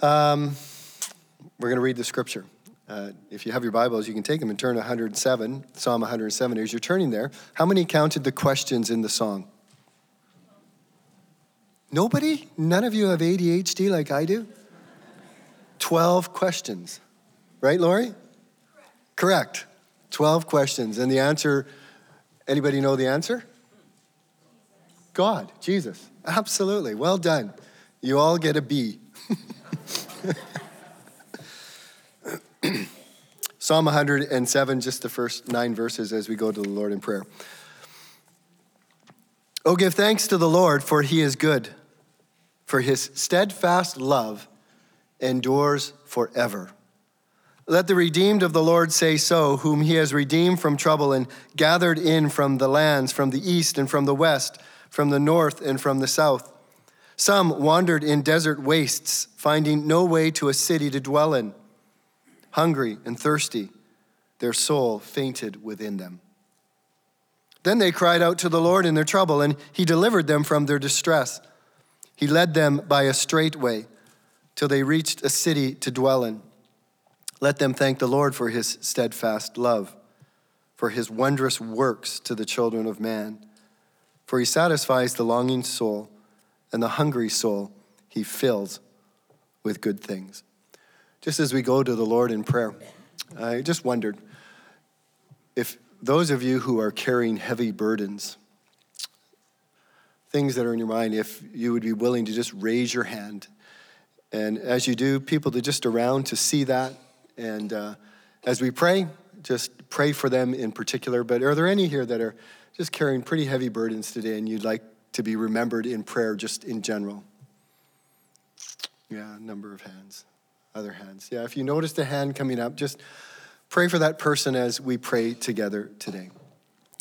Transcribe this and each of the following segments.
Um, we're going to read the scripture. Uh, if you have your Bibles, you can take them and turn 107, Psalm 107. As you're turning there, how many counted the questions in the song? Nobody? None of you have ADHD like I do? 12 questions. Right, Lori? Correct. 12 questions. And the answer, anybody know the answer? God, Jesus. Absolutely. Well done. You all get a B. Psalm 107, just the first nine verses as we go to the Lord in prayer. Oh, give thanks to the Lord, for he is good, for his steadfast love endures forever. Let the redeemed of the Lord say so, whom he has redeemed from trouble and gathered in from the lands, from the east and from the west, from the north and from the south. Some wandered in desert wastes, finding no way to a city to dwell in. Hungry and thirsty, their soul fainted within them. Then they cried out to the Lord in their trouble, and he delivered them from their distress. He led them by a straight way till they reached a city to dwell in. Let them thank the Lord for his steadfast love, for his wondrous works to the children of man. For he satisfies the longing soul, and the hungry soul he fills with good things. Just as we go to the Lord in prayer, I just wondered if those of you who are carrying heavy burdens, things that are in your mind, if you would be willing to just raise your hand. And as you do, people to just around to see that and uh, as we pray, just pray for them in particular. But are there any here that are just carrying pretty heavy burdens today and you'd like to be remembered in prayer just in general? Yeah, number of hands. Other hands. Yeah, if you noticed a hand coming up, just pray for that person as we pray together today.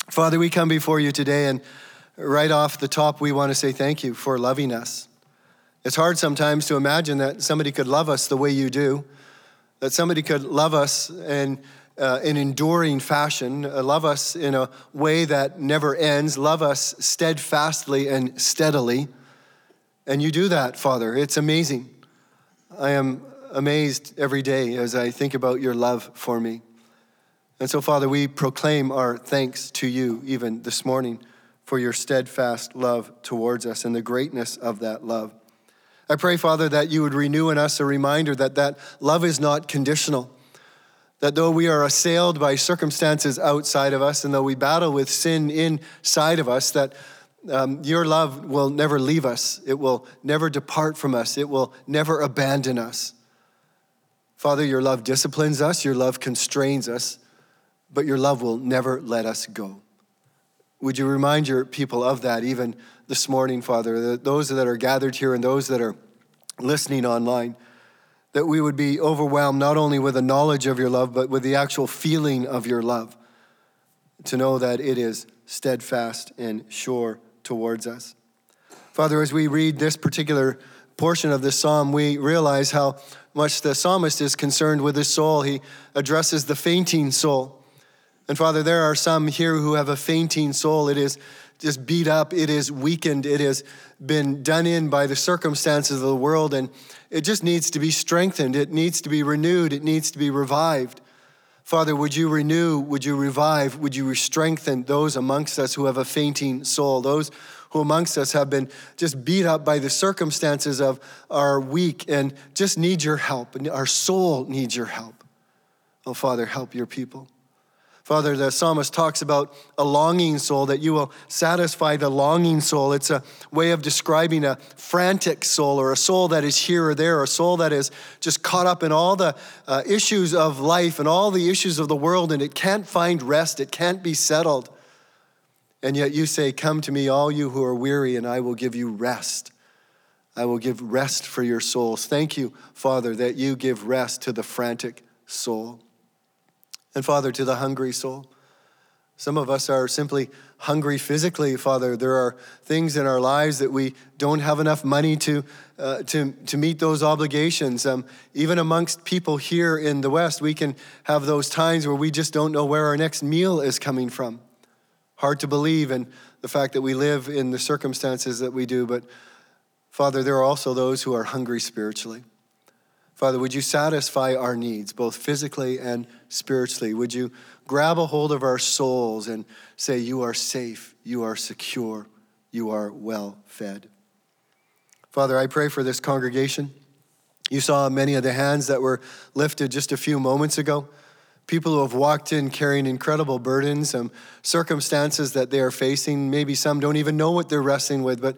Father, we come before you today, and right off the top, we want to say thank you for loving us. It's hard sometimes to imagine that somebody could love us the way you do that somebody could love us in uh, an enduring fashion, uh, love us in a way that never ends, love us steadfastly and steadily. And you do that, Father. It's amazing. I am amazed every day as I think about your love for me. And so, Father, we proclaim our thanks to you even this morning for your steadfast love towards us and the greatness of that love. I pray, Father, that you would renew in us a reminder that that love is not conditional. That though we are assailed by circumstances outside of us and though we battle with sin inside of us, that um, your love will never leave us. It will never depart from us. It will never abandon us. Father, your love disciplines us, your love constrains us, but your love will never let us go. Would you remind your people of that even this morning, Father, those that are gathered here and those that are listening online, that we would be overwhelmed not only with the knowledge of your love, but with the actual feeling of your love, to know that it is steadfast and sure towards us. Father, as we read this particular portion of this psalm, we realize how much the psalmist is concerned with his soul. He addresses the fainting soul. And Father, there are some here who have a fainting soul. It is just beat up, it is weakened, it has been done in by the circumstances of the world, and it just needs to be strengthened, it needs to be renewed, it needs to be revived. Father, would you renew, would you revive, would you strengthen those amongst us who have a fainting soul, those who amongst us have been just beat up by the circumstances of our week and just need your help, and our soul needs your help. Oh, Father, help your people. Father, the psalmist talks about a longing soul, that you will satisfy the longing soul. It's a way of describing a frantic soul or a soul that is here or there, a soul that is just caught up in all the uh, issues of life and all the issues of the world, and it can't find rest, it can't be settled. And yet you say, Come to me, all you who are weary, and I will give you rest. I will give rest for your souls. Thank you, Father, that you give rest to the frantic soul. And Father, to the hungry soul, some of us are simply hungry physically, Father. There are things in our lives that we don't have enough money to, uh, to, to meet those obligations. Um, even amongst people here in the West, we can have those times where we just don't know where our next meal is coming from. Hard to believe in the fact that we live in the circumstances that we do, but Father, there are also those who are hungry spiritually. Father, would you satisfy our needs, both physically and spiritually? Would you grab a hold of our souls and say, You are safe, you are secure, you are well fed? Father, I pray for this congregation. You saw many of the hands that were lifted just a few moments ago. People who have walked in carrying incredible burdens, some circumstances that they are facing. Maybe some don't even know what they're wrestling with, but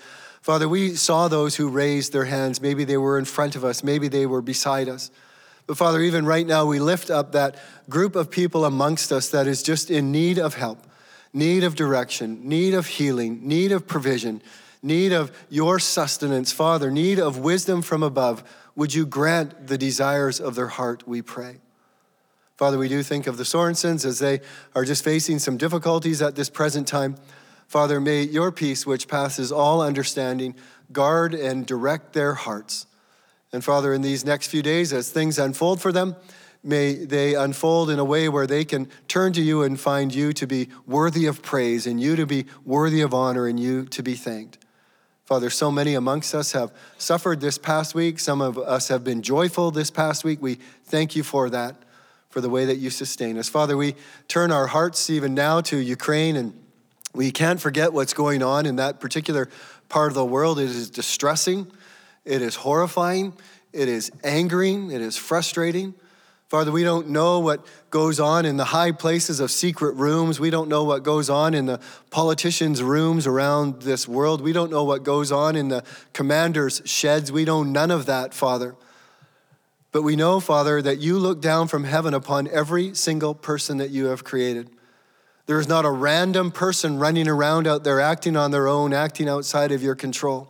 Father, we saw those who raised their hands. Maybe they were in front of us, maybe they were beside us. But Father, even right now, we lift up that group of people amongst us that is just in need of help, need of direction, need of healing, need of provision, need of your sustenance, Father, need of wisdom from above. Would you grant the desires of their heart, we pray. Father, we do think of the Sorensens as they are just facing some difficulties at this present time. Father, may your peace, which passes all understanding, guard and direct their hearts. And Father, in these next few days, as things unfold for them, may they unfold in a way where they can turn to you and find you to be worthy of praise and you to be worthy of honor and you to be thanked. Father, so many amongst us have suffered this past week. Some of us have been joyful this past week. We thank you for that, for the way that you sustain us. Father, we turn our hearts even now to Ukraine and we can't forget what's going on in that particular part of the world. It is distressing, it is horrifying, it is angering, it is frustrating. Father, we don't know what goes on in the high places of secret rooms. We don't know what goes on in the politicians' rooms around this world. We don't know what goes on in the commanders' sheds. We know none of that, Father. But we know, Father, that you look down from heaven upon every single person that you have created. There is not a random person running around out there acting on their own, acting outside of your control.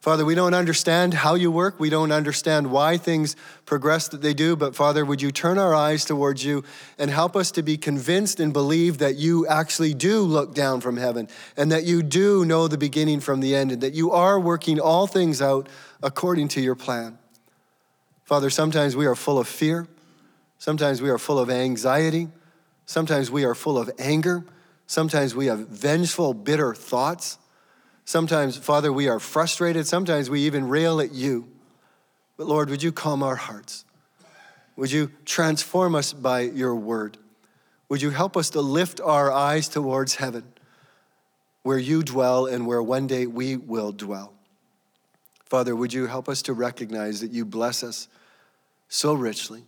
Father, we don't understand how you work. We don't understand why things progress that they do. But Father, would you turn our eyes towards you and help us to be convinced and believe that you actually do look down from heaven and that you do know the beginning from the end and that you are working all things out according to your plan. Father, sometimes we are full of fear. Sometimes we are full of anxiety. Sometimes we are full of anger. Sometimes we have vengeful, bitter thoughts. Sometimes, Father, we are frustrated. Sometimes we even rail at you. But Lord, would you calm our hearts? Would you transform us by your word? Would you help us to lift our eyes towards heaven, where you dwell and where one day we will dwell? Father, would you help us to recognize that you bless us so richly?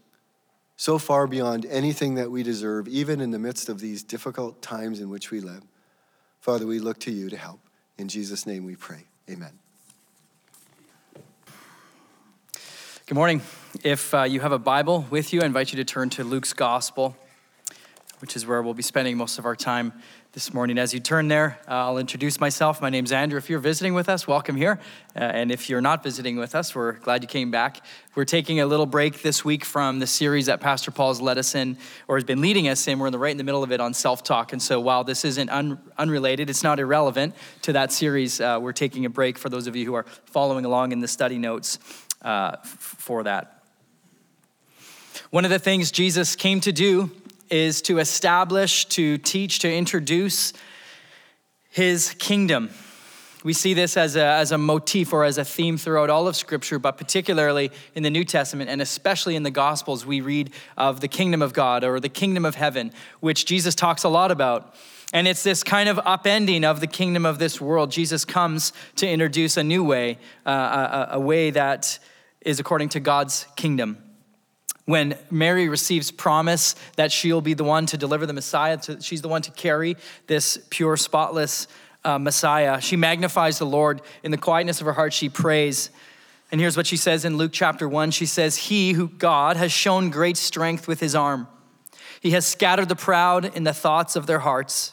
So far beyond anything that we deserve, even in the midst of these difficult times in which we live. Father, we look to you to help. In Jesus' name we pray. Amen. Good morning. If uh, you have a Bible with you, I invite you to turn to Luke's Gospel, which is where we'll be spending most of our time this morning. As you turn there, uh, I'll introduce myself. My name's Andrew. If you're visiting with us, welcome here. Uh, and if you're not visiting with us, we're glad you came back. We're taking a little break this week from the series that Pastor Paul's led us in, or has been leading us in. We're in the, right in the middle of it on self talk. And so while this isn't un- unrelated, it's not irrelevant to that series, uh, we're taking a break for those of you who are following along in the study notes uh, f- for that. One of the things Jesus came to do is to establish, to teach, to introduce his kingdom. We see this as a, as a motif or as a theme throughout all of Scripture, but particularly in the New Testament and especially in the Gospels, we read of the kingdom of God or the kingdom of heaven, which Jesus talks a lot about. And it's this kind of upending of the kingdom of this world. Jesus comes to introduce a new way, uh, a, a way that is according to God's kingdom when Mary receives promise that she'll be the one to deliver the Messiah, to, she's the one to carry this pure, spotless uh, Messiah. She magnifies the Lord. In the quietness of her heart, she prays. And here's what she says in Luke chapter 1 She says, He who God has shown great strength with his arm, he has scattered the proud in the thoughts of their hearts.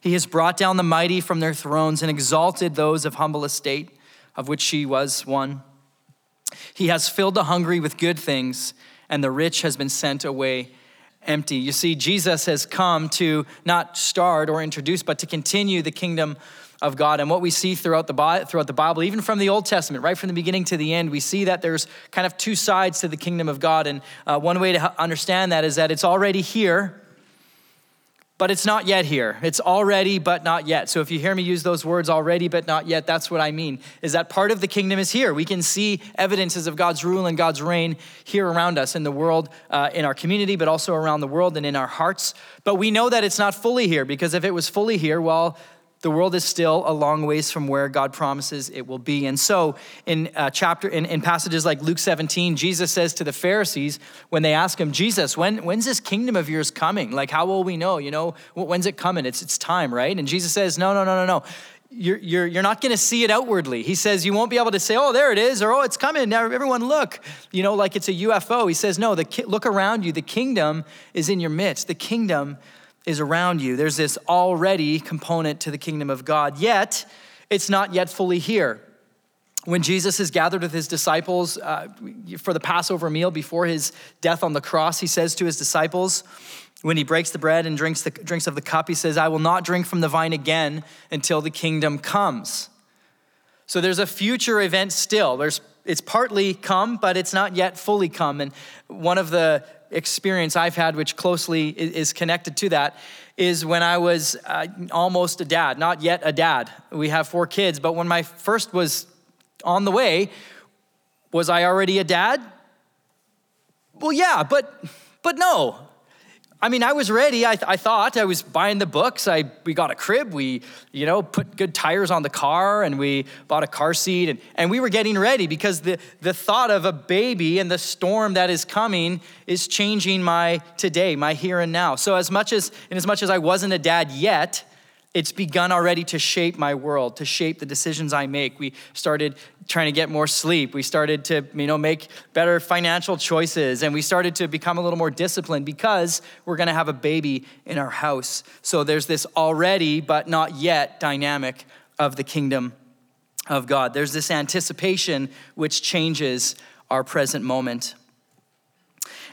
He has brought down the mighty from their thrones and exalted those of humble estate, of which she was one. He has filled the hungry with good things and the rich has been sent away empty. You see, Jesus has come to not start or introduce, but to continue the kingdom of God. And what we see throughout the, throughout the Bible, even from the Old Testament, right from the beginning to the end, we see that there's kind of two sides to the kingdom of God. And uh, one way to understand that is that it's already here, but it's not yet here. It's already, but not yet. So if you hear me use those words already, but not yet, that's what I mean. Is that part of the kingdom is here. We can see evidences of God's rule and God's reign here around us in the world, uh, in our community, but also around the world and in our hearts. But we know that it's not fully here because if it was fully here, well, the world is still a long ways from where God promises it will be. And so, in uh, chapter, in, in passages like Luke 17, Jesus says to the Pharisees when they ask him, Jesus, when, when's this kingdom of yours coming? Like, how will we know? You know, when's it coming? It's, it's time, right? And Jesus says, No, no, no, no, no. You're, you're, you're not going to see it outwardly. He says, You won't be able to say, Oh, there it is, or Oh, it's coming. Now, everyone, look, you know, like it's a UFO. He says, No, the, look around you. The kingdom is in your midst. The kingdom is around you. There's this already component to the kingdom of God, yet it's not yet fully here. When Jesus is gathered with his disciples uh, for the Passover meal before his death on the cross, he says to his disciples, when he breaks the bread and drinks, the, drinks of the cup, he says, I will not drink from the vine again until the kingdom comes. So there's a future event still. There's, it's partly come, but it's not yet fully come. And one of the experience I've had, which closely is connected to that, is when I was uh, almost a dad, not yet a dad. We have four kids, but when my first was on the way, was I already a dad? Well, yeah, but but no. I mean, I was ready. I, th- I thought I was buying the books. I we got a crib. We you know put good tires on the car, and we bought a car seat, and, and we were getting ready because the the thought of a baby and the storm that is coming is changing my today, my here and now. So as much as in as much as I wasn't a dad yet, it's begun already to shape my world, to shape the decisions I make. We started trying to get more sleep. We started to, you know, make better financial choices and we started to become a little more disciplined because we're going to have a baby in our house. So there's this already but not yet dynamic of the kingdom of God. There's this anticipation which changes our present moment.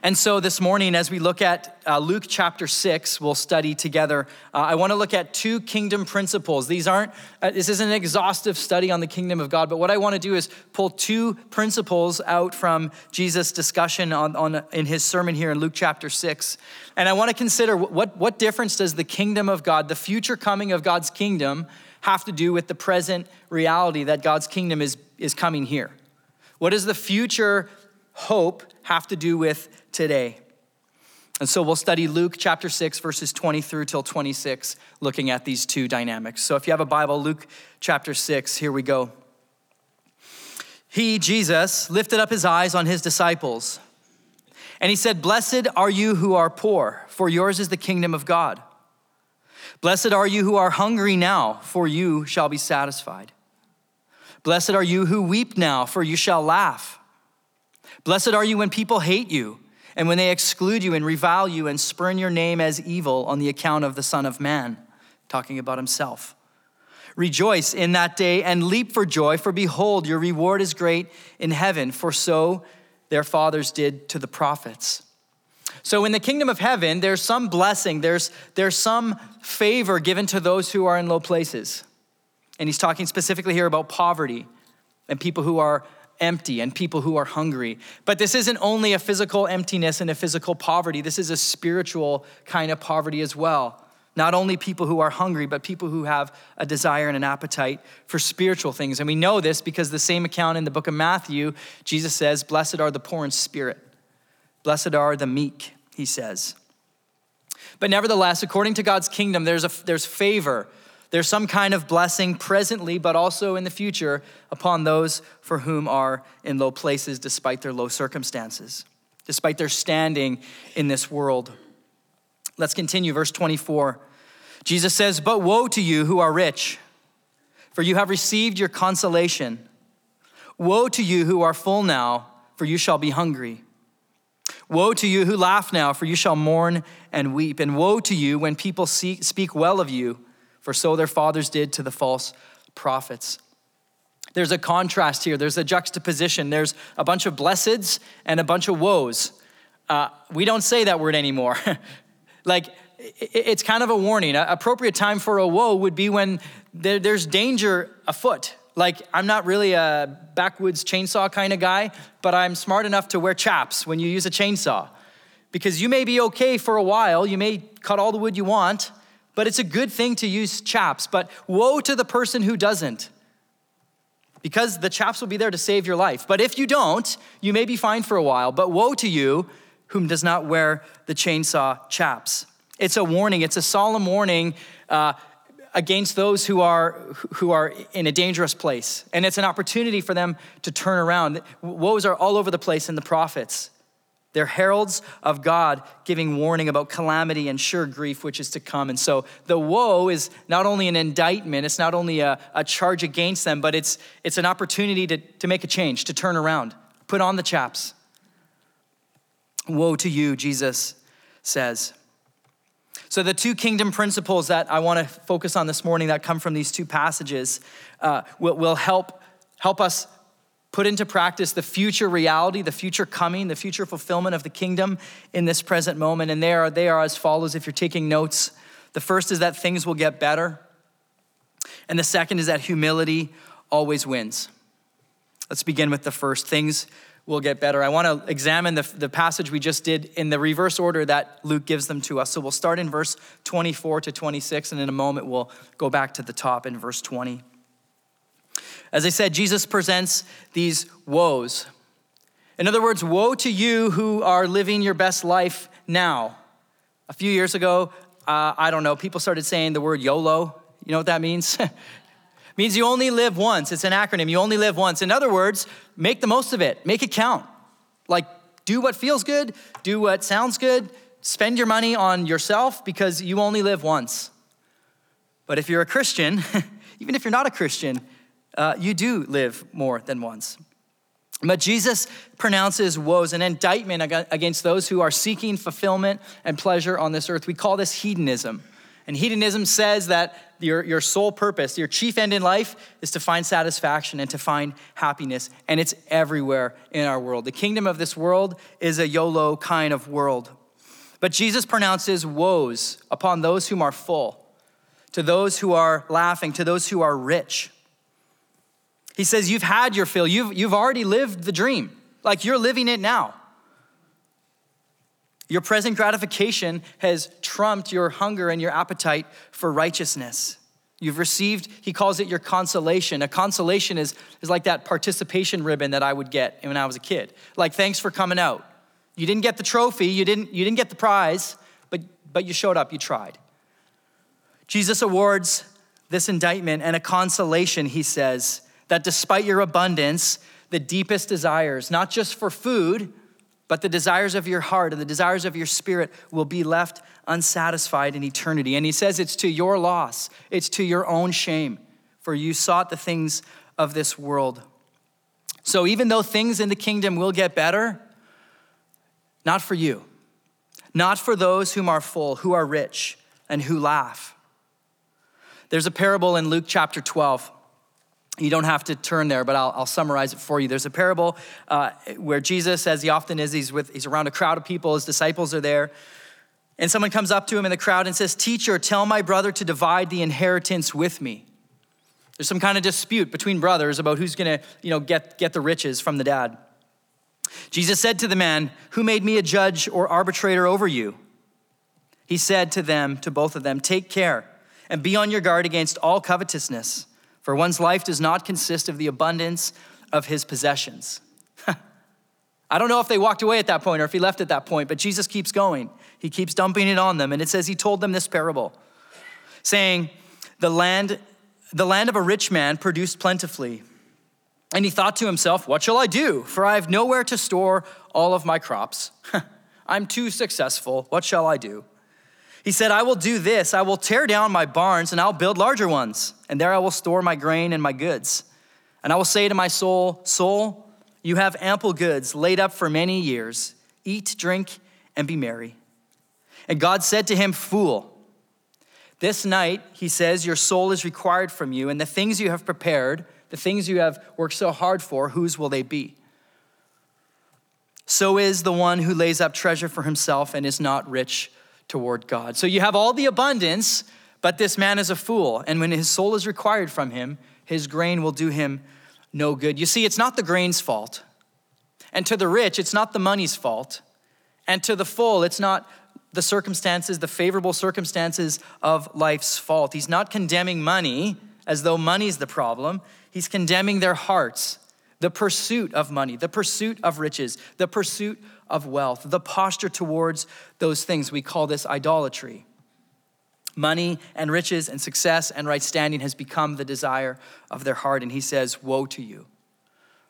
And so this morning, as we look at uh, Luke chapter 6, we'll study together. Uh, I want to look at two kingdom principles. These aren't, uh, this isn't an exhaustive study on the kingdom of God, but what I want to do is pull two principles out from Jesus' discussion on, on, in his sermon here in Luke chapter 6. And I want to consider what, what difference does the kingdom of God, the future coming of God's kingdom, have to do with the present reality that God's kingdom is, is coming here? What is the future hope have to do with today. And so we'll study Luke chapter 6, verses 20 through till 26, looking at these two dynamics. So if you have a Bible, Luke chapter 6, here we go. He, Jesus, lifted up his eyes on his disciples, and he said, Blessed are you who are poor, for yours is the kingdom of God. Blessed are you who are hungry now, for you shall be satisfied. Blessed are you who weep now, for you shall laugh. Blessed are you when people hate you and when they exclude you and revile you and spurn your name as evil on the account of the Son of Man, talking about himself. Rejoice in that day and leap for joy, for behold, your reward is great in heaven, for so their fathers did to the prophets. So in the kingdom of heaven, there's some blessing, there's, there's some favor given to those who are in low places. And he's talking specifically here about poverty and people who are empty and people who are hungry. But this isn't only a physical emptiness and a physical poverty, this is a spiritual kind of poverty as well. Not only people who are hungry, but people who have a desire and an appetite for spiritual things. And we know this because the same account in the book of Matthew, Jesus says, Blessed are the poor in spirit, blessed are the meek, he says. But nevertheless, according to God's kingdom, there's, a, there's favor there's some kind of blessing presently, but also in the future upon those for whom are in low places despite their low circumstances, despite their standing in this world. Let's continue, verse 24. Jesus says, But woe to you who are rich, for you have received your consolation. Woe to you who are full now, for you shall be hungry. Woe to you who laugh now, for you shall mourn and weep. And woe to you when people speak well of you for so their fathers did to the false prophets. There's a contrast here, there's a juxtaposition. There's a bunch of blesseds and a bunch of woes. Uh, we don't say that word anymore. like, it's kind of a warning. Appropriate time for a woe would be when there's danger afoot. Like, I'm not really a backwoods chainsaw kind of guy, but I'm smart enough to wear chaps when you use a chainsaw because you may be okay for a while, you may cut all the wood you want, but it's a good thing to use chaps. But woe to the person who doesn't, because the chaps will be there to save your life. But if you don't, you may be fine for a while, but woe to you whom does not wear the chainsaw chaps. It's a warning, it's a solemn warning. Uh, against those who are who are in a dangerous place and it's an opportunity for them to turn around woes are all over the place in the prophets they're heralds of God giving warning about calamity and sure grief which is to come. And so the woe is not only an indictment, it's not only a, a charge against them, but it's, it's an opportunity to, to make a change, to turn around, put on the chaps. Woe to you, Jesus says. So, the two kingdom principles that I want to focus on this morning that come from these two passages uh, will, will help, help us put into practice the future reality, the future coming, the future fulfillment of the kingdom in this present moment. And they are, they are as follows if you're taking notes. The first is that things will get better, and the second is that humility always wins. Let's begin with the first. Things will get better. I want to examine the, the passage we just did in the reverse order that Luke gives them to us. So we'll start in verse 24 to 26, and in a moment we'll go back to the top in verse 20. As I said, Jesus presents these woes. In other words, woe to you who are living your best life now. A few years ago, uh, I don't know, people started saying the word YOLO. You know what that means? means you only live once. It's an acronym. You only live once. In other words, make the most of it. Make it count. Like do what feels good, do what sounds good, spend your money on yourself because you only live once. But if you're a Christian, even if you're not a Christian, uh, you do live more than once. But Jesus pronounces woes, an indictment against those who are seeking fulfillment and pleasure on this earth. We call this hedonism. And hedonism says that your, your sole purpose, your chief end in life, is to find satisfaction and to find happiness. And it's everywhere in our world. The kingdom of this world is a YOLO kind of world. But Jesus pronounces woes upon those whom are full, to those who are laughing, to those who are rich. He says, You've had your fill, you've, you've already lived the dream, like you're living it now. Your present gratification has trumped your hunger and your appetite for righteousness. You've received, he calls it your consolation. A consolation is, is like that participation ribbon that I would get when I was a kid. Like, thanks for coming out. You didn't get the trophy, you didn't, you didn't get the prize, but, but you showed up, you tried. Jesus awards this indictment and a consolation, he says, that despite your abundance, the deepest desires, not just for food, but the desires of your heart and the desires of your spirit will be left unsatisfied in eternity. And he says it's to your loss, it's to your own shame, for you sought the things of this world. So even though things in the kingdom will get better, not for you, not for those whom are full, who are rich, and who laugh. There's a parable in Luke chapter 12 you don't have to turn there, but I'll, I'll summarize it for you. There's a parable uh, where Jesus, as he often is, he's, with, he's around a crowd of people, his disciples are there. And someone comes up to him in the crowd and says, Teacher, tell my brother to divide the inheritance with me. There's some kind of dispute between brothers about who's gonna you know, get, get the riches from the dad. Jesus said to the man, Who made me a judge or arbitrator over you? He said to them, to both of them, Take care and be on your guard against all covetousness for one's life does not consist of the abundance of his possessions. I don't know if they walked away at that point or if he left at that point, but Jesus keeps going. He keeps dumping it on them. And it says he told them this parable, saying, The land, the land of a rich man produced plentifully. And he thought to himself, What shall I do? For I have nowhere to store all of my crops. I'm too successful. What shall I do? He said, I will do this. I will tear down my barns and I'll build larger ones, and there I will store my grain and my goods. And I will say to my soul, Soul, you have ample goods laid up for many years. Eat, drink, and be merry. And God said to him, Fool, this night, he says, your soul is required from you, and the things you have prepared, the things you have worked so hard for, whose will they be? So is the one who lays up treasure for himself and is not rich toward God. So you have all the abundance, but this man is a fool. And when his soul is required from him, his grain will do him no good. You see, it's not the grain's fault. And to the rich, it's not the money's fault. And to the full, it's not the circumstances, the favorable circumstances of life's fault. He's not condemning money as though money's the problem. He's condemning their hearts, the pursuit of money, the pursuit of riches, the pursuit of wealth, the posture towards those things. We call this idolatry. Money and riches and success and right standing has become the desire of their heart. And he says, Woe to you.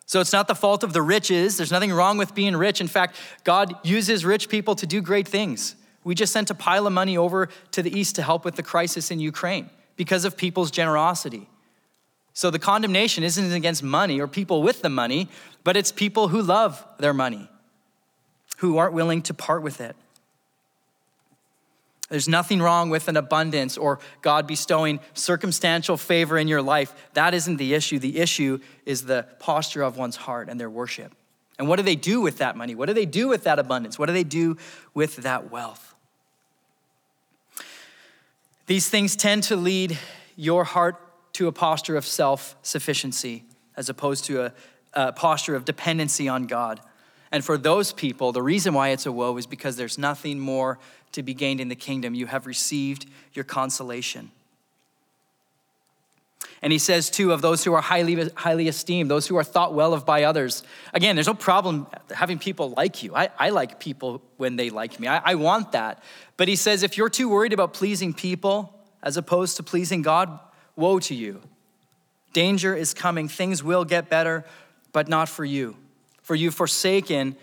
So it's not the fault of the riches. There's nothing wrong with being rich. In fact, God uses rich people to do great things. We just sent a pile of money over to the east to help with the crisis in Ukraine because of people's generosity. So the condemnation isn't against money or people with the money, but it's people who love their money, who aren't willing to part with it. There's nothing wrong with an abundance or God bestowing circumstantial favor in your life. That isn't the issue. The issue is the posture of one's heart and their worship. And what do they do with that money? What do they do with that abundance? What do they do with that wealth? These things tend to lead your heart to a posture of self sufficiency as opposed to a, a, posture of dependency on God. And for those people, the reason why it's a woe is because there's nothing more to be gained in the kingdom. You have received your consolation. And he says, too, of those who are highly, highly esteemed, those who are thought well of by others. Again, there's no problem having people like you. I, I like people when they like me, I, I want that. But he says, if you're too worried about pleasing people as opposed to pleasing God, woe to you. Danger is coming. Things will get better, but not for you. For you've forsaken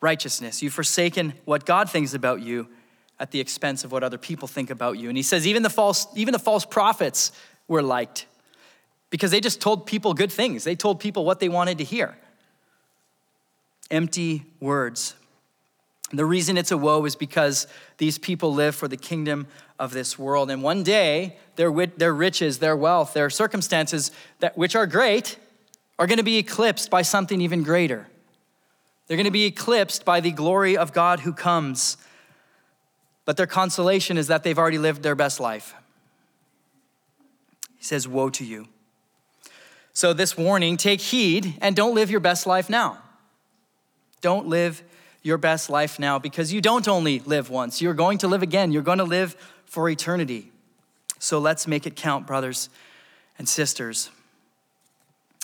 righteousness. You've forsaken what God thinks about you at the expense of what other people think about you. And he says, even the false, even the false prophets were liked because they just told people good things. They told people what they wanted to hear. Empty words. The reason it's a woe is because these people live for the kingdom of this world. And one day, their, their riches, their wealth, their circumstances, that, which are great, are going to be eclipsed by something even greater. They're going to be eclipsed by the glory of God who comes. But their consolation is that they've already lived their best life. He says, Woe to you. So, this warning take heed and don't live your best life now. Don't live your best life now because you don't only live once. You're going to live again. You're going to live for eternity. So, let's make it count, brothers and sisters.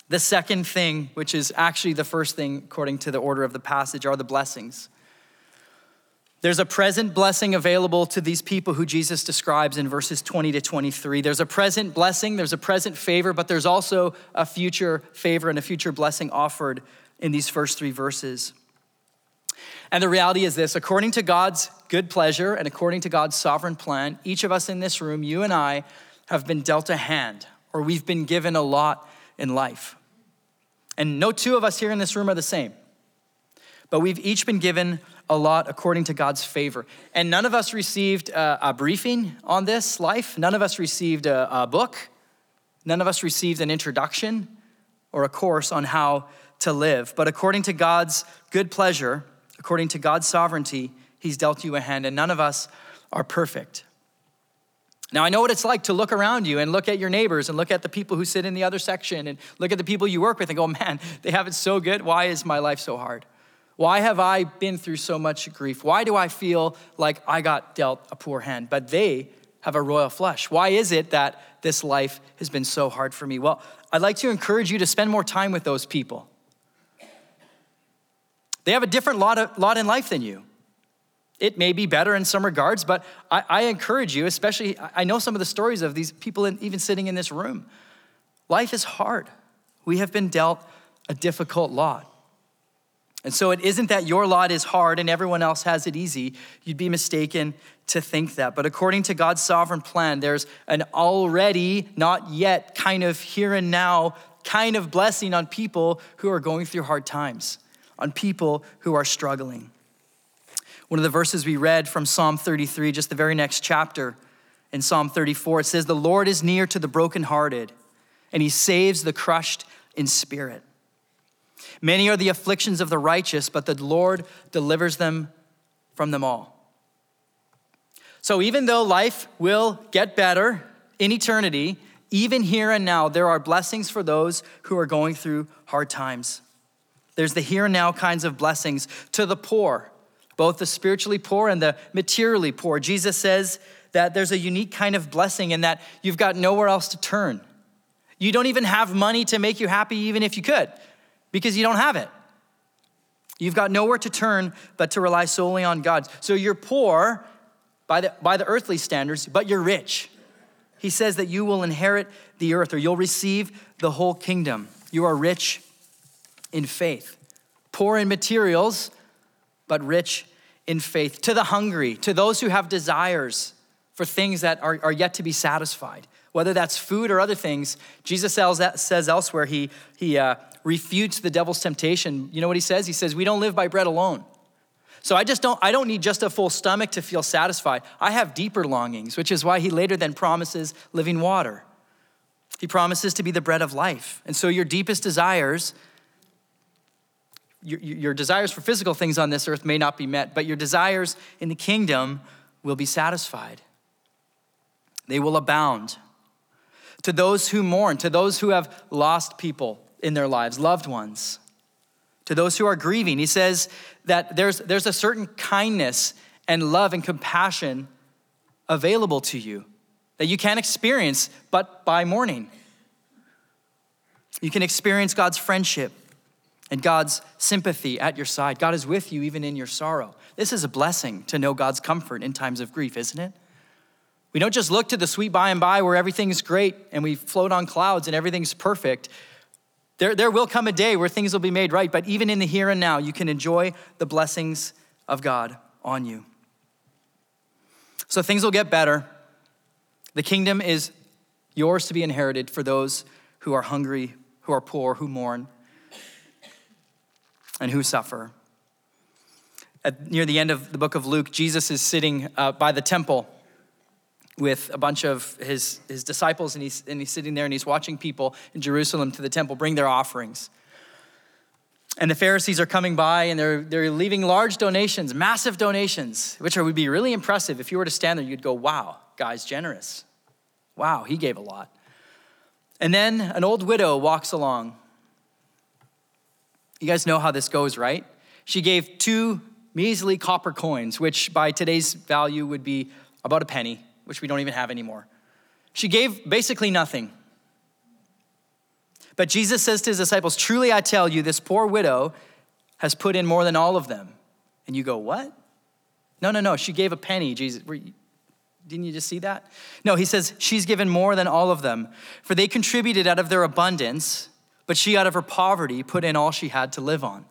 The second thing, which is actually the first thing according to the order of the passage, are the blessings. There's a present blessing available to these people who Jesus describes in verses 20 to 23. There's a present blessing, there's a present favor, but there's also a future favor and a future blessing offered in these first three verses. And the reality is this according to God's good pleasure and according to God's sovereign plan, each of us in this room, you and I, have been dealt a hand or we've been given a lot in life. And no two of us here in this room are the same, but we've each been given a lot according to God's favor. And none of us received a, a briefing on this life, none of us received a, a book, none of us received an introduction or a course on how to live. But according to God's good pleasure, according to God's sovereignty, He's dealt you a hand, and none of us are perfect. Now, I know what it's like to look around you and look at your neighbors and look at the people who sit in the other section and look at the people you work with and go, man, they have it so good. Why is my life so hard? Why have I been through so much grief? Why do I feel like I got dealt a poor hand? But they have a royal flush. Why is it that this life has been so hard for me? Well, I'd like to encourage you to spend more time with those people. They have a different lot, of, lot in life than you. It may be better in some regards, but I, I encourage you, especially, I know some of the stories of these people in, even sitting in this room. Life is hard. We have been dealt a difficult lot. And so it isn't that your lot is hard and everyone else has it easy. You'd be mistaken to think that. But according to God's sovereign plan, there's an already, not yet, kind of here and now kind of blessing on people who are going through hard times, on people who are struggling. One of the verses we read from Psalm 33, just the very next chapter in Psalm 34, it says, The Lord is near to the brokenhearted, and he saves the crushed in spirit. Many are the afflictions of the righteous, but the Lord delivers them from them all. So even though life will get better in eternity, even here and now, there are blessings for those who are going through hard times. There's the here and now kinds of blessings to the poor, both the spiritually poor and the materially poor. Jesus says that there's a unique kind of blessing in that you've got nowhere else to turn. You don't even have money to make you happy, even if you could, because you don't have it. You've got nowhere to turn but to rely solely on God. So you're poor by the, by the earthly standards, but you're rich. He says that you will inherit the earth or you'll receive the whole kingdom. You are rich in faith, poor in materials, but rich in faith. To the hungry, to those who have desires for things that are, are yet to be satisfied, whether that's food or other things, Jesus says elsewhere he, he uh, refutes the devil's temptation. You know what he says? He says, We don't live by bread alone. So I just don't, I don't need just a full stomach to feel satisfied. I have deeper longings, which is why he later then promises living water. He promises to be the bread of life. And so your deepest desires, your, your desires for physical things on this earth may not be met, but your desires in the kingdom will be satisfied. They will abound to those who mourn, to those who have lost people in their lives, loved ones, to those who are grieving. He says that there's, there's a certain kindness and love and compassion available to you that you can't experience but by mourning. You can experience God's friendship and God's sympathy at your side. God is with you even in your sorrow. This is a blessing to know God's comfort in times of grief, isn't it? We don't just look to the sweet by and by where everything's great and we float on clouds and everything's perfect. There, there will come a day where things will be made right, but even in the here and now, you can enjoy the blessings of God on you. So things will get better. The kingdom is yours to be inherited for those who are hungry, who are poor, who mourn, and who suffer. At, near the end of the book of Luke, Jesus is sitting uh, by the temple with a bunch of his, his disciples, and he's, and he's sitting there and he's watching people in Jerusalem to the temple bring their offerings. And the Pharisees are coming by and they're, they're leaving large donations, massive donations, which would be really impressive. If you were to stand there, you'd go, wow, guy's generous. Wow, he gave a lot. And then an old widow walks along. You guys know how this goes, right? She gave two measly copper coins, which by today's value would be about a penny which we don't even have anymore. She gave basically nothing. But Jesus says to his disciples, Truly I tell you, this poor widow has put in more than all of them. And you go, What? No, no, no. She gave a penny. Jesus, you, didn't you just see that? No, he says, She's given more than all of them. For they contributed out of their abundance, but she out of her poverty put in all she had to live on.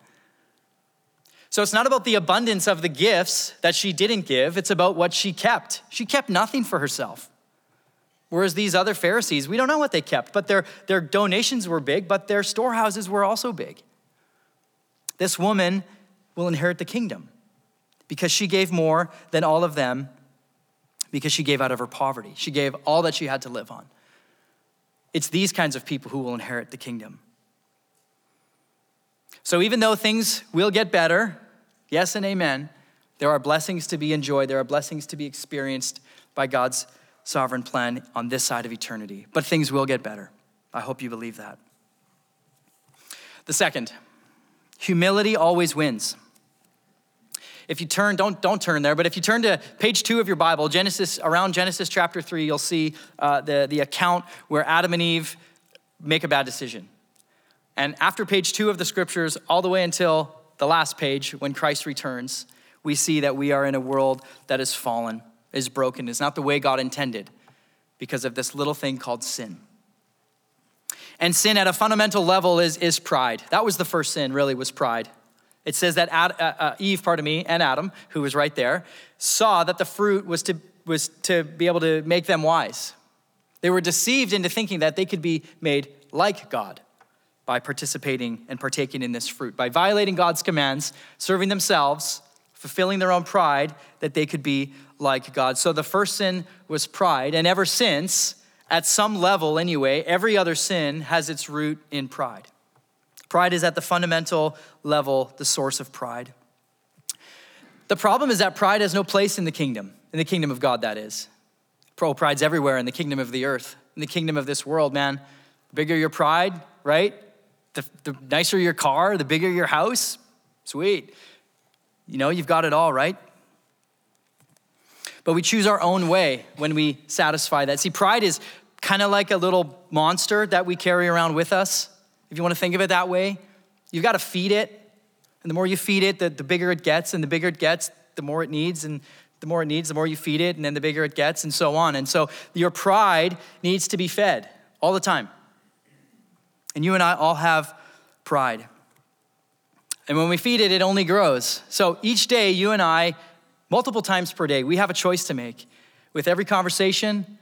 So it's not about the abundance of the gifts that she didn't give, it's about what she kept. She kept nothing for herself. Whereas these other Pharisees, we don't know what they kept, but their, their donations were big, but their storehouses were also big. This woman will inherit the kingdom because she gave more than all of them because she gave out of her poverty. She gave all that she had to live on. It's these kinds of people who will inherit the kingdom. So even though things will get better, yes and amen, there are blessings to be enjoyed, there are blessings to be experienced by God's sovereign plan on this side of eternity. But things will get better. I hope you believe that. The second, humility always wins. If you turn, don't, don't turn there, but if you turn to page two of your Bible, Genesis, around Genesis chapter three, you'll see uh, the, the account where Adam and Eve make a bad decision. And after page two of the scriptures, all the way until the last page, when Christ returns, we see that we are in a world that is fallen, is broken, is not the way God intended because of this little thing called sin. And sin at a fundamental level is, is pride. That was the first sin, really, was pride. It says that Ad, uh, uh, Eve, pardon me, and Adam, who was right there, saw that the fruit was to, was to be able to make them wise. They were deceived into thinking that they could be made like God by participating and partaking in this fruit, by violating God's commands, serving themselves, fulfilling their own pride, that they could be like God. So the first sin was pride, and ever since, at some level anyway, every other sin has its root in pride. Pride is at the fundamental level the source of pride. The problem is that pride has no place in the kingdom, in the kingdom of God, that is. Pro pride's everywhere in the kingdom of the earth, in the kingdom of this world, man. The bigger your pride, right? The, the nicer your car, the bigger your house, sweet. you know, you've got it all, right? But we choose our own way when we satisfy that. See, pride is kind of like a little monster that we carry around with us. If you want to think of it that way, you've got to feed it. And the more you feed it, the, the bigger it gets. And the bigger it gets, the more it needs. And the more it needs, the more you feed it. And then the bigger it gets, and so on. And so your pride needs to be fed all the time. And you and I all have pride. And when we feed it, it only grows. So each day, you and I, multiple times per day, we have a choice to make. With every conversation,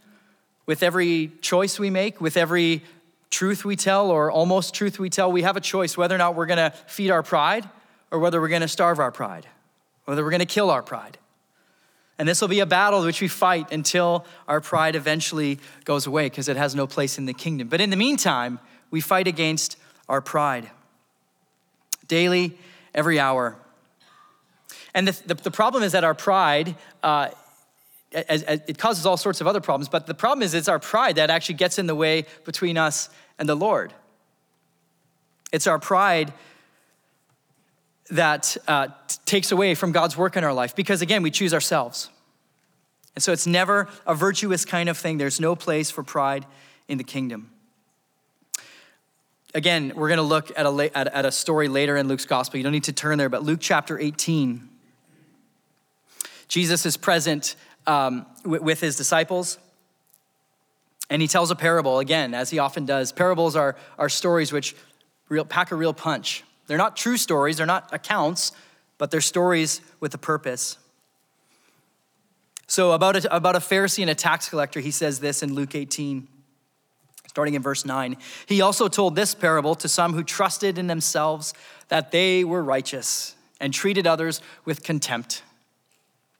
with every choice we make, with every truth we tell or almost truth we tell, we have a choice whether or not we're gonna feed our pride or whether we're gonna starve our pride, whether we're gonna kill our pride. And this will be a battle which we fight until our pride eventually goes away because it has no place in the kingdom. But in the meantime, we fight against our pride daily, every hour. And the, the, the problem is that our pride uh, as, as it causes all sorts of other problems, but the problem is it's our pride that actually gets in the way between us and the Lord. It's our pride that uh, t- takes away from God's work in our life because, again, we choose ourselves. And so it's never a virtuous kind of thing. There's no place for pride in the kingdom. Again, we're going to look at a, at, at a story later in Luke's gospel. You don't need to turn there, but Luke chapter 18. Jesus is present um, with his disciples. And he tells a parable again, as he often does. Parables are, are stories which real, pack a real punch. They're not true stories, they're not accounts, but they're stories with a purpose. So, about a, about a Pharisee and a tax collector, he says this in Luke 18, starting in verse 9. He also told this parable to some who trusted in themselves that they were righteous and treated others with contempt.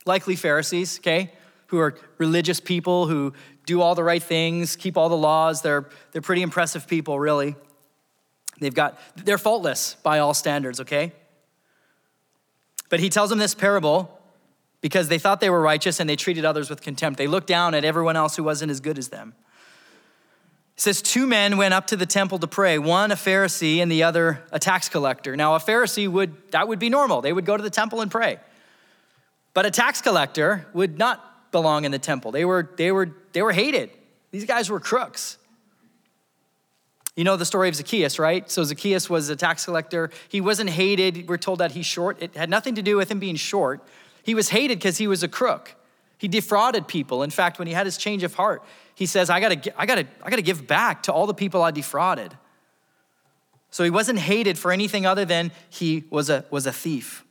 Likely Pharisees, okay? who are religious people who do all the right things, keep all the laws. They're, they're pretty impressive people, really. They've got, they're faultless by all standards, okay? But he tells them this parable because they thought they were righteous and they treated others with contempt. They looked down at everyone else who wasn't as good as them. It says, Two men went up to the temple to pray, one a Pharisee and the other a tax collector. Now, a Pharisee would, that would be normal. They would go to the temple and pray. But a tax collector would not belong in the temple. They were, they were, they were hated. These guys were crooks. You know the story of Zacchaeus, right? So Zacchaeus was a tax collector. He wasn't hated. We're told that he's short. It had nothing to do with him being short. He was hated because he was a crook. He defrauded people. In fact, when he had his change of heart, he says, I gotta, I gotta, I gotta give back to all the people I defrauded. So he wasn't hated for anything other than he was a, was a thief.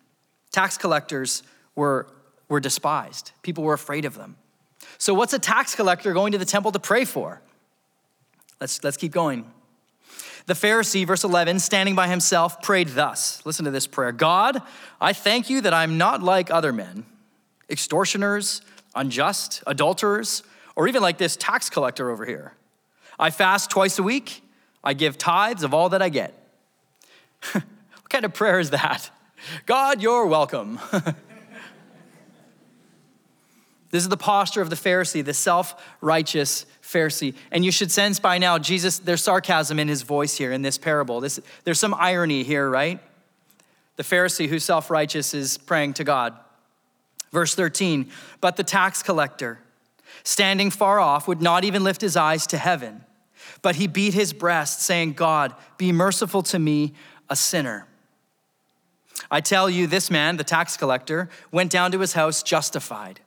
Tax collectors were were despised, people were afraid of them. So, what's a tax collector going to the temple to pray for? Let's, let's keep going. The Pharisee, verse 11, standing by himself, prayed thus. Listen to this prayer God, I thank you that I'm not like other men, extortioners, unjust, adulterers, or even like this tax collector over here. I fast twice a week, I give tithes of all that I get. what kind of prayer is that? God, you're welcome. This is the posture of the Pharisee, the self righteous Pharisee. And you should sense by now, Jesus, there's sarcasm in his voice here in this parable. This, there's some irony here, right? The Pharisee who's self righteous is praying to God. Verse 13, but the tax collector, standing far off, would not even lift his eyes to heaven, but he beat his breast, saying, God, be merciful to me, a sinner. I tell you, this man, the tax collector, went down to his house justified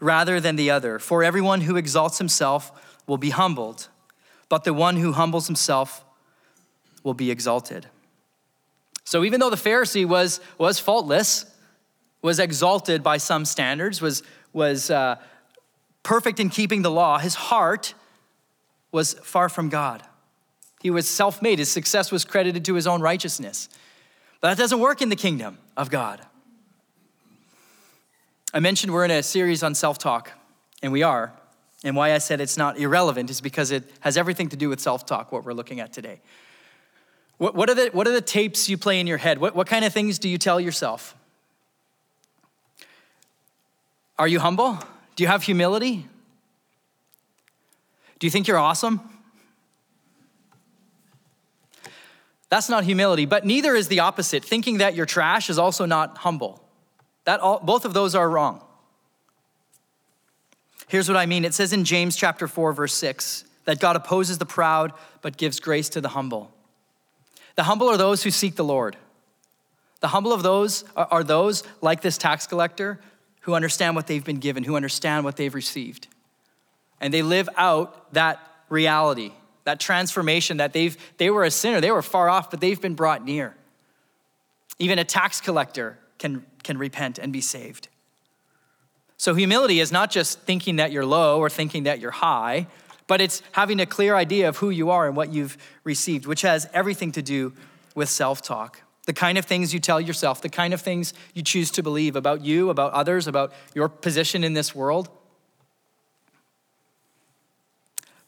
rather than the other. For everyone who exalts himself will be humbled, but the one who humbles himself will be exalted. So even though the Pharisee was, was faultless, was exalted by some standards, was, was uh, perfect in keeping the law, his heart was far from God. He was self made, his success was credited to his own righteousness. But that doesn't work in the kingdom of God. I mentioned we're in a series on self talk, and we are. And why I said it's not irrelevant is because it has everything to do with self talk, what we're looking at today. What, what, are the, what are the tapes you play in your head? What, what kind of things do you tell yourself? Are you humble? Do you have humility? Do you think you're awesome? That's not humility, but neither is the opposite. Thinking that you're trash is also not humble. That all, both of those are wrong. Here's what I mean. It says in James chapter 4 verse 6 that God opposes the proud but gives grace to the humble. The humble are those who seek the Lord. The humble of those are those like this tax collector who understand what they've been given, who understand what they've received. And they live out that reality, that transformation that they've they were a sinner, they were far off, but they've been brought near. Even a tax collector can, can repent and be saved. So humility is not just thinking that you're low or thinking that you're high, but it's having a clear idea of who you are and what you've received, which has everything to do with self talk. The kind of things you tell yourself, the kind of things you choose to believe about you, about others, about your position in this world.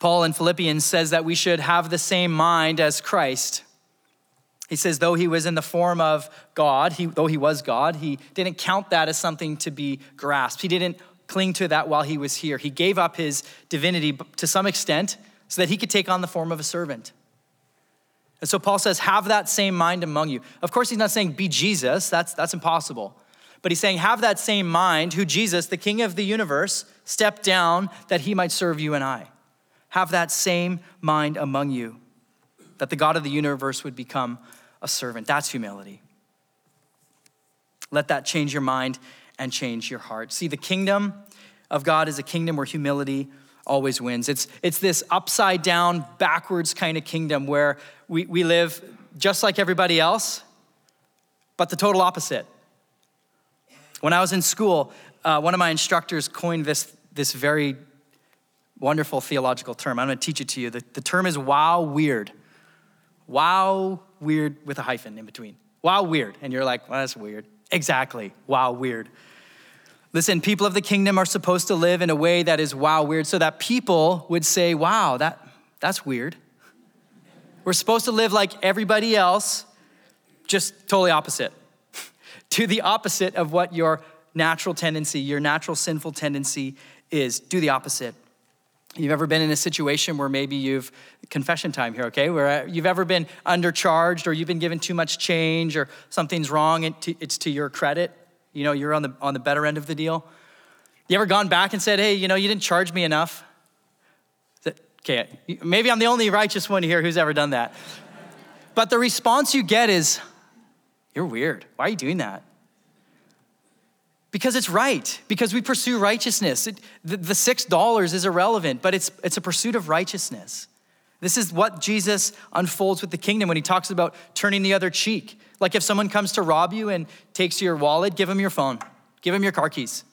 Paul in Philippians says that we should have the same mind as Christ. He says, though he was in the form of God, he, though he was God, he didn't count that as something to be grasped. He didn't cling to that while he was here. He gave up his divinity to some extent so that he could take on the form of a servant. And so Paul says, have that same mind among you. Of course, he's not saying be Jesus, that's, that's impossible. But he's saying, have that same mind, who Jesus, the King of the universe, stepped down that he might serve you and I. Have that same mind among you, that the God of the universe would become a servant. That's humility. Let that change your mind and change your heart. See, the kingdom of God is a kingdom where humility always wins. It's, it's this upside down, backwards kind of kingdom where we, we live just like everybody else, but the total opposite. When I was in school, uh, one of my instructors coined this, this very wonderful theological term. I'm going to teach it to you. The, the term is wow weird. Wow weird with a hyphen in between. Wow weird. And you're like, well, that's weird. Exactly. Wow, weird. Listen, people of the kingdom are supposed to live in a way that is wow, weird, so that people would say, wow, that, that's weird. We're supposed to live like everybody else, just totally opposite. to the opposite of what your natural tendency, your natural sinful tendency is. Do the opposite. You've ever been in a situation where maybe you've, confession time here, okay, where uh, you've ever been undercharged or you've been given too much change or something's wrong, it's to your credit. You know, you're on the, on the better end of the deal. You ever gone back and said, hey, you know, you didn't charge me enough? That, okay, maybe I'm the only righteous one here who's ever done that. But the response you get is, you're weird. Why are you doing that? Because it's right, because we pursue righteousness. It, the, the $6 is irrelevant, but it's, it's a pursuit of righteousness. This is what Jesus unfolds with the kingdom when he talks about turning the other cheek. Like if someone comes to rob you and takes your wallet, give him your phone, give him your car keys.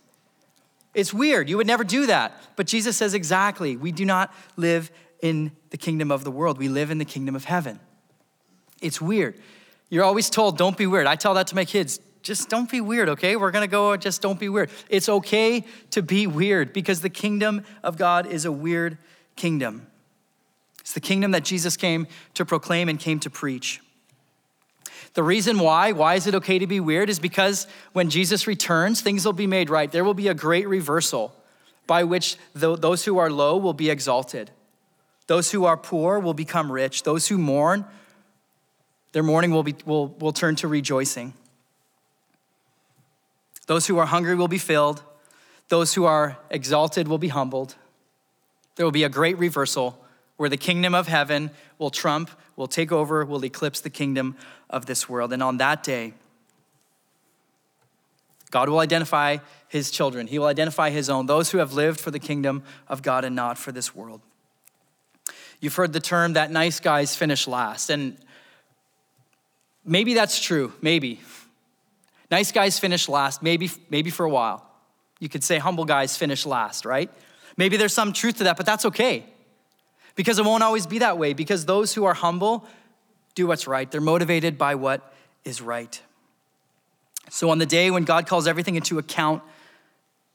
It's weird. You would never do that. But Jesus says exactly, we do not live in the kingdom of the world, we live in the kingdom of heaven. It's weird. You're always told, don't be weird. I tell that to my kids just don't be weird, okay? We're gonna go, just don't be weird. It's okay to be weird because the kingdom of God is a weird kingdom. It's the kingdom that Jesus came to proclaim and came to preach. The reason why, why is it okay to be weird, is because when Jesus returns, things will be made right. There will be a great reversal by which those who are low will be exalted. Those who are poor will become rich. Those who mourn, their mourning will, be, will, will turn to rejoicing. Those who are hungry will be filled. Those who are exalted will be humbled. There will be a great reversal where the kingdom of heaven will trump, will take over, will eclipse the kingdom of this world. And on that day, God will identify his children. He will identify his own, those who have lived for the kingdom of God and not for this world. You've heard the term that nice guys finish last. And maybe that's true, maybe. Nice guys finish last, maybe, maybe for a while. You could say humble guys finish last, right? Maybe there's some truth to that, but that's okay. Because it won't always be that way, because those who are humble do what's right. They're motivated by what is right. So on the day when God calls everything into account,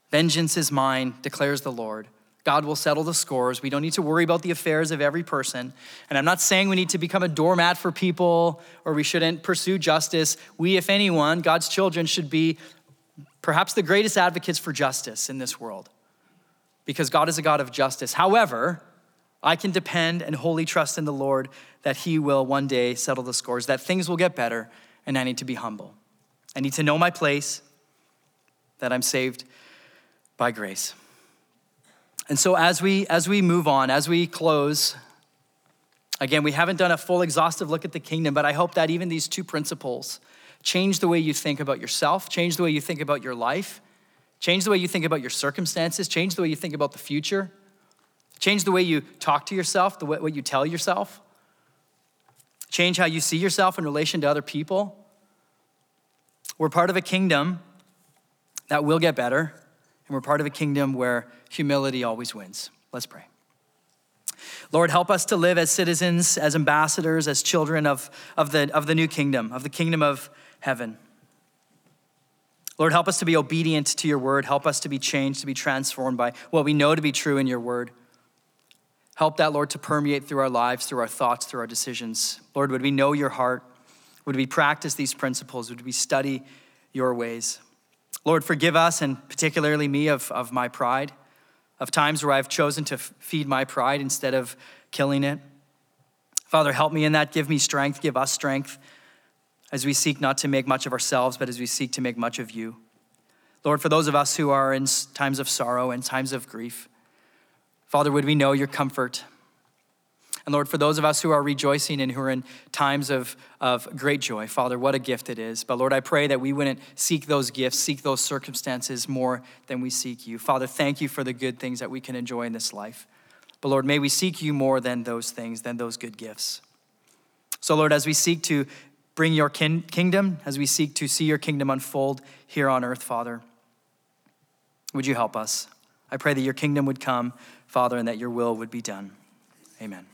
vengeance is mine, declares the Lord. God will settle the scores. We don't need to worry about the affairs of every person. And I'm not saying we need to become a doormat for people or we shouldn't pursue justice. We, if anyone, God's children, should be perhaps the greatest advocates for justice in this world because God is a God of justice. However, I can depend and wholly trust in the Lord that He will one day settle the scores, that things will get better, and I need to be humble. I need to know my place. that I'm saved by grace. And so as we as we move on, as we close, again, we haven't done a full exhaustive look at the kingdom, but I hope that even these two principles change the way you think about yourself, change the way you think about your life, change the way you think about your circumstances, change the way you think about the future, change the way you talk to yourself, the way what you tell yourself, change how you see yourself in relation to other people. We're part of a kingdom that will get better, and we're part of a kingdom where humility always wins. Let's pray. Lord, help us to live as citizens, as ambassadors, as children of, of, the, of the new kingdom, of the kingdom of heaven. Lord, help us to be obedient to your word. Help us to be changed, to be transformed by what we know to be true in your word. Help that, Lord, to permeate through our lives, through our thoughts, through our decisions. Lord, would we know your heart? Would we practice these principles? Would we study your ways? Lord, forgive us, and particularly me, of, of my pride, of times where I've chosen to f- feed my pride instead of killing it. Father, help me in that. Give me strength. Give us strength as we seek not to make much of ourselves, but as we seek to make much of you. Lord, for those of us who are in times of sorrow and times of grief, Father, would we know your comfort? And Lord, for those of us who are rejoicing and who are in times of, of great joy, Father, what a gift it is. But Lord, I pray that we wouldn't seek those gifts, seek those circumstances more than we seek you. Father, thank you for the good things that we can enjoy in this life. But Lord, may we seek you more than those things, than those good gifts. So, Lord, as we seek to bring your kin- kingdom, as we seek to see your kingdom unfold here on earth, Father, would you help us? I pray that your kingdom would come, Father, and that your will would be done. Amen.